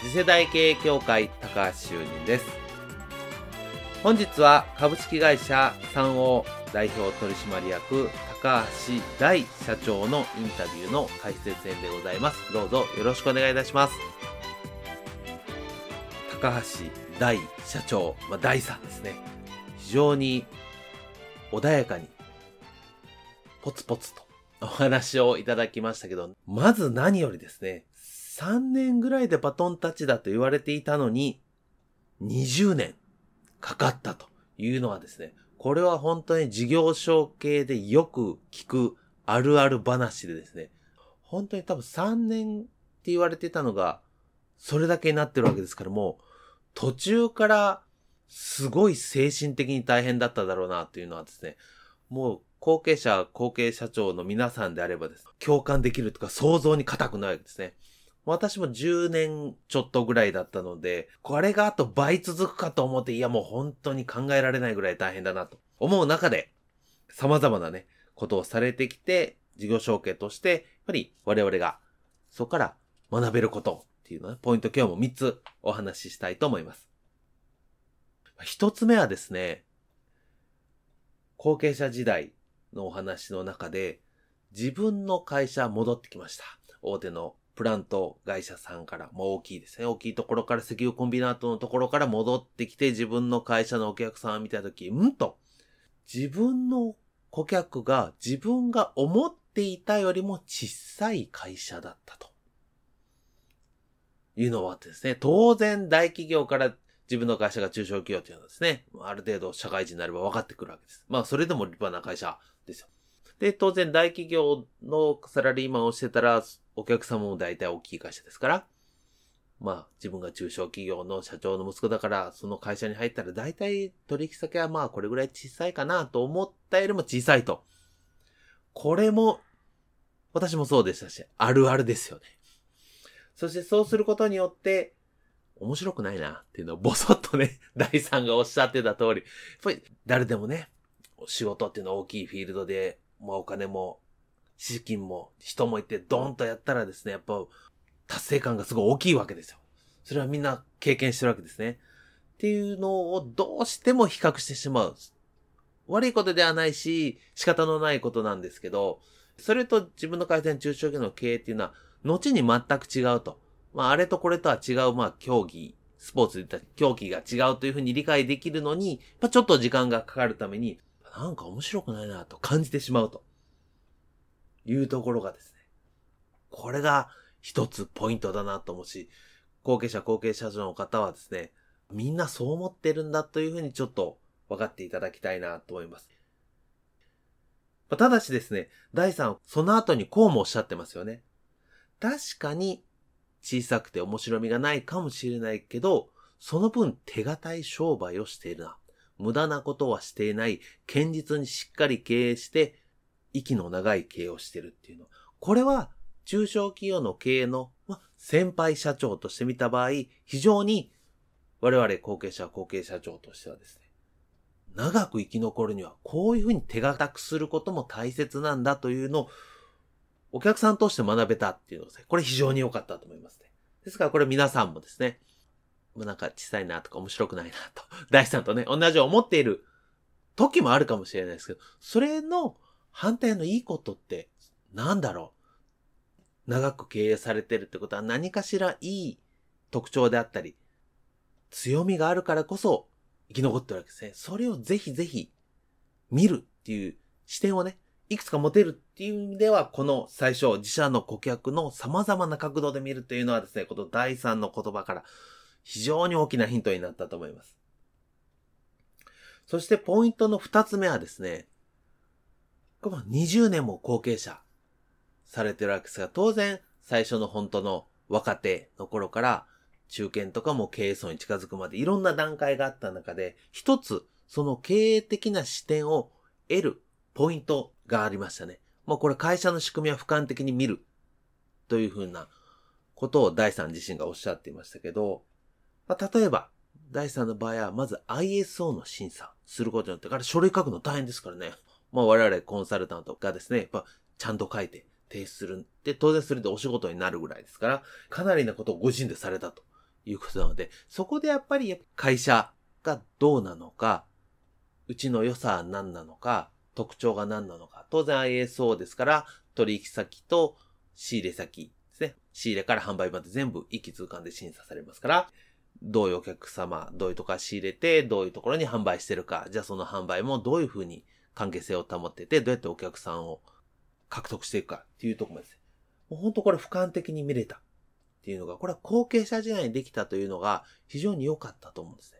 次世代経営協会高橋修人です。本日は株式会社三王代表取締役高橋大社長のインタビューの解説編でございます。どうぞよろしくお願いいたします。高橋大社長、まあ、大さんですね。非常に穏やかに、ポツポツとお話をいただきましたけど、まず何よりですね、3年ぐらいでバトンタッチだと言われていたのに、20年かかったというのはですね、これは本当に事業承継でよく聞くあるある話でですね、本当に多分3年って言われてたのが、それだけになってるわけですからもう、途中からすごい精神的に大変だっただろうなっていうのはですね、もう後継者、後継社長の皆さんであればです、共感できるとか想像に固くないわけですね。私も10年ちょっとぐらいだったので、これがあと倍続くかと思って、いやもう本当に考えられないぐらい大変だなと思う中で、様々なね、ことをされてきて、事業承継として、やっぱり我々が、そこから学べることっていうのは、ポイント今日も3つお話ししたいと思います。1つ目はですね、後継者時代のお話の中で、自分の会社戻ってきました。大手のプラント会社さんから、もう大きいですね。大きいところから石油コンビナートのところから戻ってきて自分の会社のお客さんを見たとき、んと、自分の顧客が自分が思っていたよりも小さい会社だったと。いうのはですね、当然大企業から自分の会社が中小企業っていうのはですね、ある程度社会人になれば分かってくるわけです。まあそれでも立派な会社ですよ。で、当然大企業のサラリーマンをしてたら、お客様も大体大きい会社ですから、まあ自分が中小企業の社長の息子だから、その会社に入ったら大体取引先はまあこれぐらい小さいかなと思ったよりも小さいと。これも、私もそうでしたし、あるあるですよね。そしてそうすることによって、面白くないなっていうのをぼそっとね、大さんがおっしゃってた通り、やっぱり誰でもね、仕事っていうのは大きいフィールドで、まあお金も資金も人もいてドーンとやったらですね、やっぱ達成感がすごい大きいわけですよ。それはみんな経験してるわけですね。っていうのをどうしても比較してしまう。悪いことではないし、仕方のないことなんですけど、それと自分の会社の中小企業の経営っていうのは、後に全く違うと。まあ、あれとこれとは違う、まあ、競技、スポーツで言った競技が違うというふうに理解できるのに、まあ、ちょっと時間がかかるために、なんか面白くないなと感じてしまうと。いうところがですね、これが一つポイントだなと思うし、後継者後継者の方はですね、みんなそう思ってるんだというふうにちょっと分かっていただきたいなと思います。ただしですね、第3、その後にこうもおっしゃってますよね。確かに小さくて面白みがないかもしれないけど、その分手堅い商売をしているな。無駄なことはしていない。堅実にしっかり経営して息の長い経営をしてるっていうの。これは中小企業の経営の、ま、先輩社長として見た場合、非常に我々後継者後継社長としてはですね、長く生き残るにはこういうふうに手堅くすることも大切なんだというのをお客さんとして学べたっていうのですね、これ非常に良かったと思いますね。ですからこれ皆さんもですね、もなんか小さいなとか面白くないなと、大地さんとね、同じ思っている時もあるかもしれないですけど、それの反対のいいことって何だろう？長く経営されてるってことは何かしらいい特徴であったり、強みがあるからこそ生き残ってるわけですね。それをぜひぜひ見るっていう視点をね、いくつか持てるっていう意味では、この最初、自社の顧客の様々な角度で見るというのはですね、この第三の言葉から非常に大きなヒントになったと思います。そしてポイントの二つ目はですね、20年も後継者されてるわけですが、当然最初の本当の若手の頃から中堅とかも経営層に近づくまでいろんな段階があった中で、一つその経営的な視点を得るポイントがありましたね。もうこれ会社の仕組みは俯瞰的に見るというふうなことを第三自身がおっしゃっていましたけど、まあ、例えば、第三の場合はまず ISO の審査することによって、から書類書くの大変ですからね。まあ我々コンサルタントがですね、やっぱちゃんと書いて提出する。で、当然それでお仕事になるぐらいですから、かなりなことをご自身でされたということなので、そこでやっぱり会社がどうなのか、うちの良さは何なのか、特徴が何なのか。当然 ISO ですから、取引先と仕入れ先ですね。仕入れから販売まで全部一気通貫で審査されますから、どういうお客様、どういうとこ仕入れて、どういうところに販売してるか、じゃあその販売もどういうふうに関係性を保ってて、どうやってお客さんを獲得していくかっていうところです。もう本当これ俯瞰的に見れたっていうのが、これは後継者時代にできたというのが非常に良かったと思うんですね。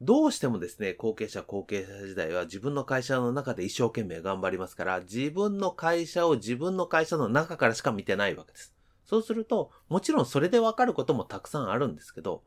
どうしてもですね、後継者、後継者時代は自分の会社の中で一生懸命頑張りますから、自分の会社を自分の会社の中からしか見てないわけです。そうすると、もちろんそれでわかることもたくさんあるんですけど、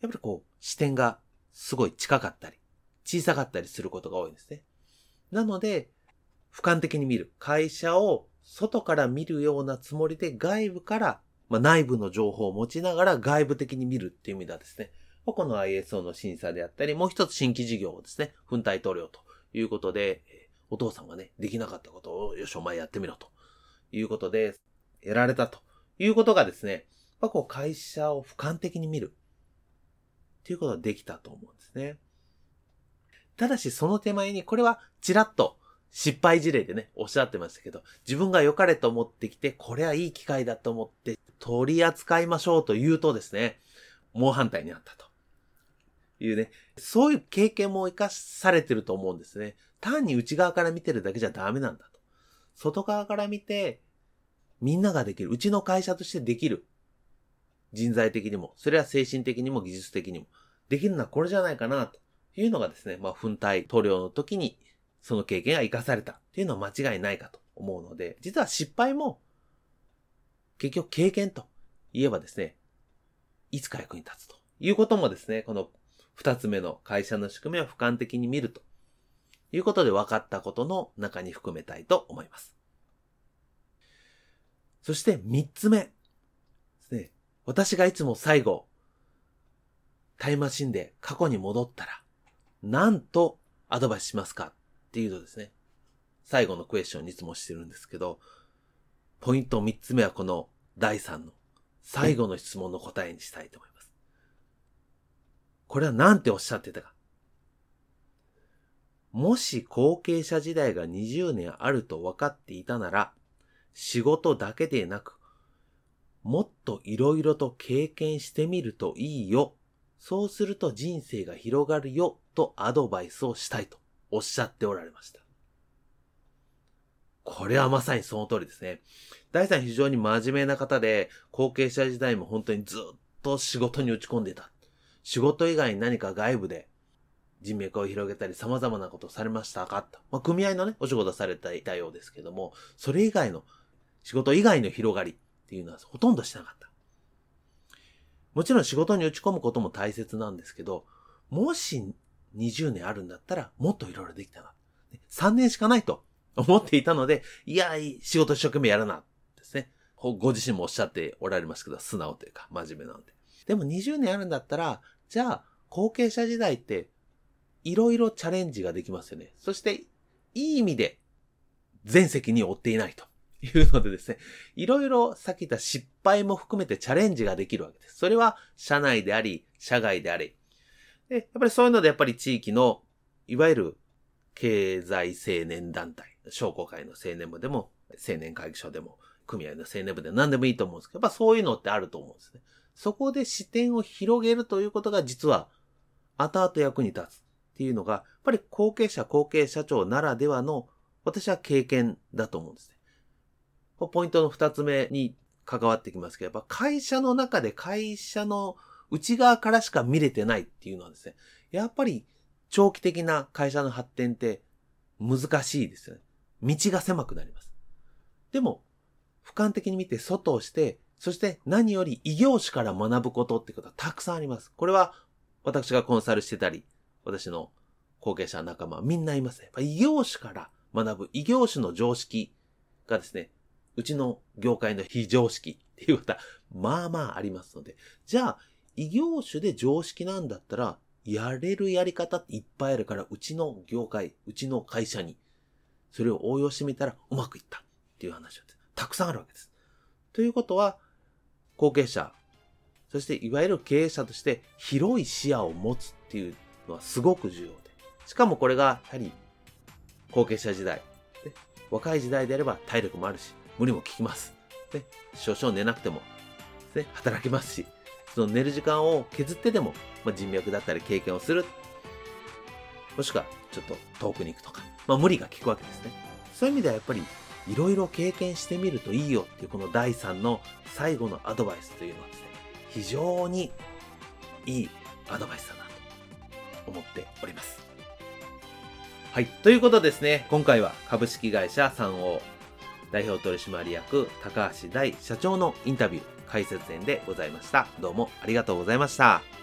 やっぱりこう、視点がすごい近かったり、小さかったりすることが多いんですね。なので、俯瞰的に見る。会社を外から見るようなつもりで外部から、まあ、内部の情報を持ちながら外部的に見るっていう意味ではですね、この ISO の審査であったり、もう一つ新規事業をですね、粉体塗料ということで、お父さんがね、できなかったことを、よし、お前やってみろということで、得られたということがですね、まあ、こう会社を俯瞰的に見るっていうことができたと思うんですね。ただしその手前に、これはちらっと失敗事例でね、おっしゃってましたけど、自分が良かれと思ってきて、これはいい機会だと思って取り扱いましょうと言うとですね、猛反対にあったと。いうね、そういう経験も活かされてると思うんですね。単に内側から見てるだけじゃダメなんだと。外側から見て、みんなができる。うちの会社としてできる。人材的にも、それは精神的にも技術的にも、できるのはこれじゃないかな、というのがですね、まあ、粉体塗料の時に、その経験が活かされたっていうのは間違いないかと思うので、実は失敗も、結局経験と言えばですね、いつか役に立つということもですね、この二つ目の会社の仕組みを俯瞰的に見るということで分かったことの中に含めたいと思います。そして三つ目。私がいつも最後、タイムマシンで過去に戻ったら、何とアドバイスしますかっていうとですね、最後のクエスチョンにいつもしてるんですけど、ポイント三つ目はこの第三の最後の質問の答えにしたいと思います。これは何ておっしゃってたか。もし後継者時代が20年あると分かっていたなら、仕事だけでなく、もっと色々と経験してみるといいよ。そうすると人生が広がるよとアドバイスをしたいとおっしゃっておられました。これはまさにその通りですね。大さん非常に真面目な方で、後継者時代も本当にずっと仕事に打ち込んでた。仕事以外に何か外部で人脈を広げたり様々なことをされましたかと。まあ、組合のね、お仕事されていたようですけども、それ以外の、仕事以外の広がりっていうのはほとんどしなかった。もちろん仕事に打ち込むことも大切なんですけど、もし20年あるんだったらもっといろいろできたな。3年しかないと思っていたので、いや、仕事一生懸命やらな、ですね。ご自身もおっしゃっておられますけど、素直というか、真面目なので。でも20年あるんだったら、じゃあ、後継者時代って、いろいろチャレンジができますよね。そして、いい意味で、全責任を負っていないというのでですね、いろいろさっき言った失敗も含めてチャレンジができるわけです。それは、社内であり、社外であり。で、やっぱりそういうので、やっぱり地域の、いわゆる、経済青年団体、商工会の青年部でも、青年会議所でも、組合の青年部で何でもいいと思うんですけど、やっぱそういうのってあると思うんですね。そこで視点を広げるということが実は後々役に立つっていうのが、やっぱり後継者、後継社長ならではの、私は経験だと思うんですね。ポイントの二つ目に関わってきますけど、やっぱ会社の中で会社の内側からしか見れてないっていうのはですね、やっぱり長期的な会社の発展って難しいですよね。道が狭くなります。でも、俯瞰的に見て外をして、そして何より異業種から学ぶことってことはたくさんあります。これは私がコンサルしてたり、私の後継者仲間みんないますね。異業種から学ぶ異業種の常識がですね、うちの業界の非常識っていうことはまあまあありますので、じゃあ異業種で常識なんだったら、やれるやり方っていっぱいあるから、うちの業界、うちの会社に、それを応用してみたらうまくいったっていう話なんです。たくさんあるわけです。ということは、後継者、そしていわゆる経営者として広い視野を持つっていうのはすごく重要で。しかもこれが、やはり、後継者時代、若い時代であれば体力もあるし、無理も効きます。ね、少々寝なくても、ね、働けますし、その寝る時間を削ってでも、まあ、人脈だったり経験をする。もしくは、ちょっと遠くに行くとか。まあ、無理が効くわけですね。そういう意味ではやっぱり、いろいろ経験してみるといいよっていうこの第3の最後のアドバイスというのはですね、非常にいいアドバイスだなと思っております。はい。ということですね、今回は株式会社3王代表取締役高橋大社長のインタビュー解説演でございました。どうもありがとうございました。